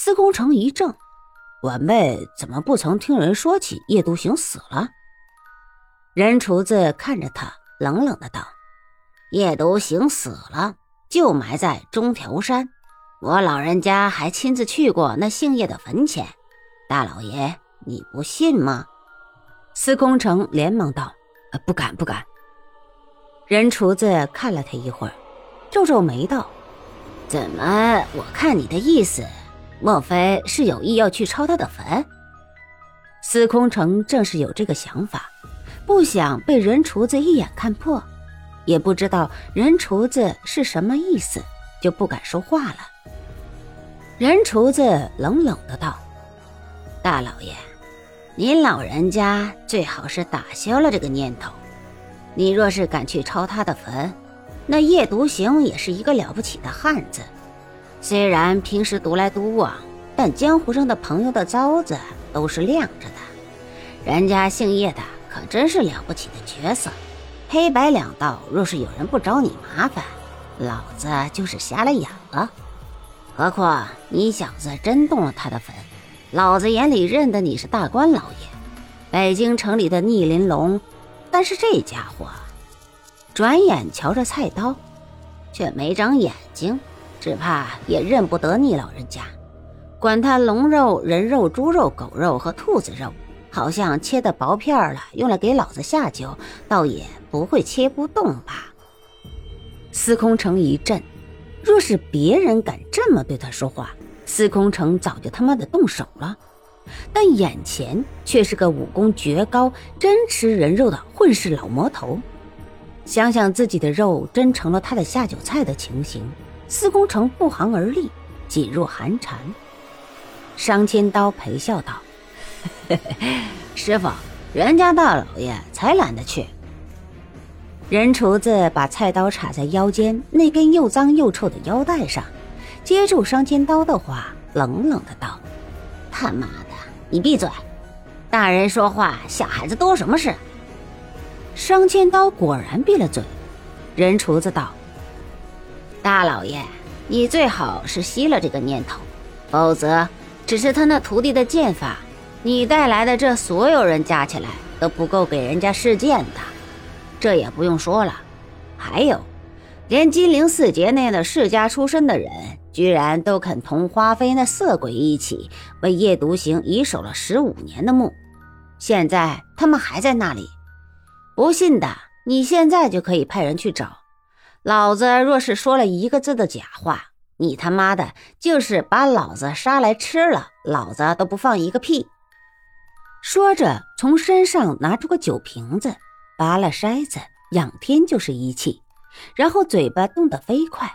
司空城一怔：“晚辈怎么不曾听人说起叶独行死了？”任厨子看着他，冷冷的道：“叶独行死了，就埋在中条山。我老人家还亲自去过那姓叶的坟前。大老爷，你不信吗？”司空城连忙道：“不敢，不敢。”任厨子看了他一会儿，皱皱眉道：“怎么？我看你的意思，莫非是有意要去抄他的坟？”司空城正是有这个想法。不想被人厨子一眼看破，也不知道人厨子是什么意思，就不敢说话了。人厨子冷冷的道：“大老爷，您老人家最好是打消了这个念头。你若是敢去抄他的坟，那叶独行也是一个了不起的汉子。虽然平时独来独往，但江湖上的朋友的招子都是亮着的。人家姓叶的。”可真是了不起的角色，黑白两道，若是有人不找你麻烦，老子就是瞎了眼了。何况你小子真动了他的坟，老子眼里认得你是大官老爷，北京城里的逆鳞龙。但是这家伙，转眼瞧着菜刀，却没长眼睛，只怕也认不得你老人家。管他龙肉、人肉、猪肉、狗肉和兔子肉。好像切的薄片了，用来给老子下酒，倒也不会切不动吧？司空城一震，若是别人敢这么对他说话，司空城早就他妈的动手了。但眼前却是个武功绝高、真吃人肉的混世老魔头。想想自己的肉真成了他的下酒菜的情形，司空城不寒而栗，噤若寒蝉。商千刀陪笑道。师傅，人家大老爷才懒得去。人厨子把菜刀插在腰间那根又脏又臭的腰带上，接住商千刀的话，冷冷的道：“他妈的，你闭嘴！大人说话，小孩子多什么事？”商千刀果然闭了嘴。人厨子道：“大老爷，你最好是息了这个念头，否则只是他那徒弟的剑法。”你带来的这所有人加起来都不够给人家试剑的，这也不用说了。还有，连金陵四杰那样的世家出身的人，居然都肯同花飞那色鬼一起为夜独行已守了十五年的墓，现在他们还在那里。不信的，你现在就可以派人去找。老子若是说了一个字的假话，你他妈的就是把老子杀来吃了，老子都不放一个屁。说着，从身上拿出个酒瓶子，拔了筛子，仰天就是一气，然后嘴巴动得飞快。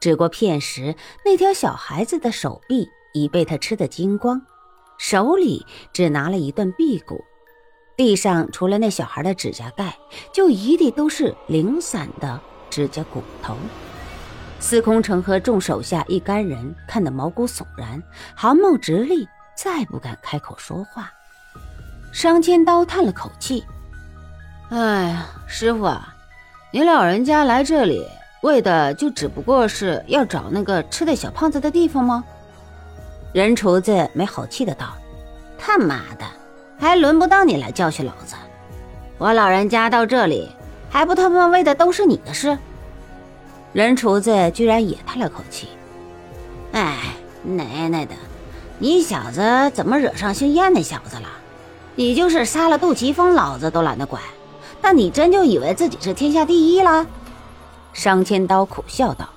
只过片时，那条小孩子的手臂已被他吃得精光，手里只拿了一段臂骨。地上除了那小孩的指甲盖，就一地都是零散的指甲骨头。司空城和众手下一干人看得毛骨悚然，汗毛直立，再不敢开口说话。商千刀叹了口气：“哎呀，师傅啊，您老人家来这里为的就只不过是要找那个吃的小胖子的地方吗？”人厨子没好气的道：“他妈的，还轮不到你来教训老子！我老人家到这里还不他妈为的都是你的事？”人厨子居然也叹了口气：“哎，奶奶的，你小子怎么惹上姓燕那小子了？”你就是杀了杜琪峰，老子都懒得管。但你真就以为自己是天下第一了？商千刀苦笑道：“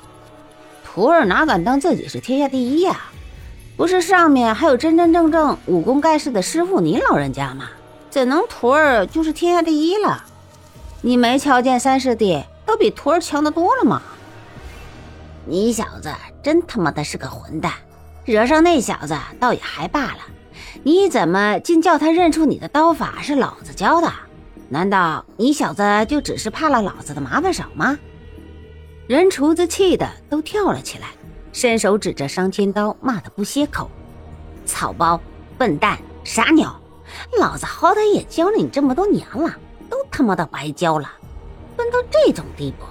徒儿哪敢当自己是天下第一呀？不是上面还有真真正正武功盖世的师傅您老人家吗？怎能徒儿就是天下第一了？你没瞧见三师弟都比徒儿强得多了吗？你小子真他妈的是个混蛋，惹上那小子倒也还罢了。”你怎么竟叫他认出你的刀法是老子教的？难道你小子就只是怕了老子的麻烦少吗？人厨子气得都跳了起来，伸手指着伤千刀，骂得不歇口：“草包、笨蛋、傻鸟！老子好歹也教了你这么多年了，他妈的白教了！笨到这种地步，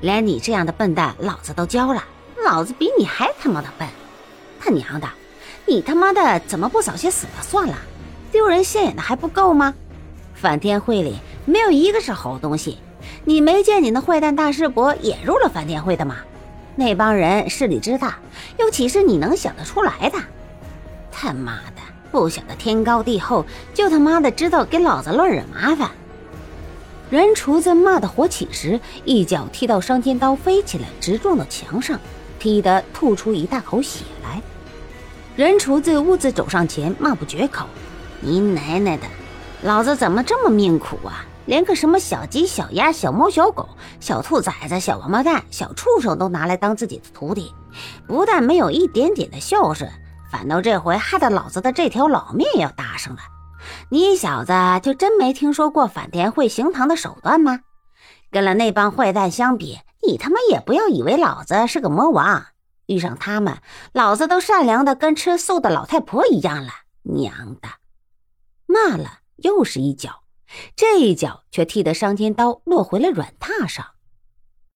连你这样的笨蛋老子都教了，老子比你还他妈的笨！他娘的！”你他妈的怎么不早些死了算了？丢人现眼的还不够吗？反天会里没有一个是好东西，你没见你那坏蛋大师伯也入了反天会的吗？那帮人势力之大，又岂是你能想得出来的？他妈的，不晓得天高地厚，就他妈的知道给老子乱惹麻烦！人厨子骂得火起时，一脚踢到伤天刀，飞起来直撞到墙上，踢得吐出一大口血来。人厨子兀自走上前，骂不绝口：“你奶奶的，老子怎么这么命苦啊？连个什么小鸡、小鸭、小猫、小狗、小兔崽子、小王八蛋、小畜生都拿来当自己的徒弟，不但没有一点点的孝顺，反倒这回害得老子的这条老命也要搭上了。”你小子就真没听说过反田会行堂的手段吗？跟了那帮坏蛋相比，你他妈也不要以为老子是个魔王。遇上他们，老子都善良的跟吃素的老太婆一样了。娘的！骂了又是一脚，这一脚却踢得伤天刀落回了软榻上。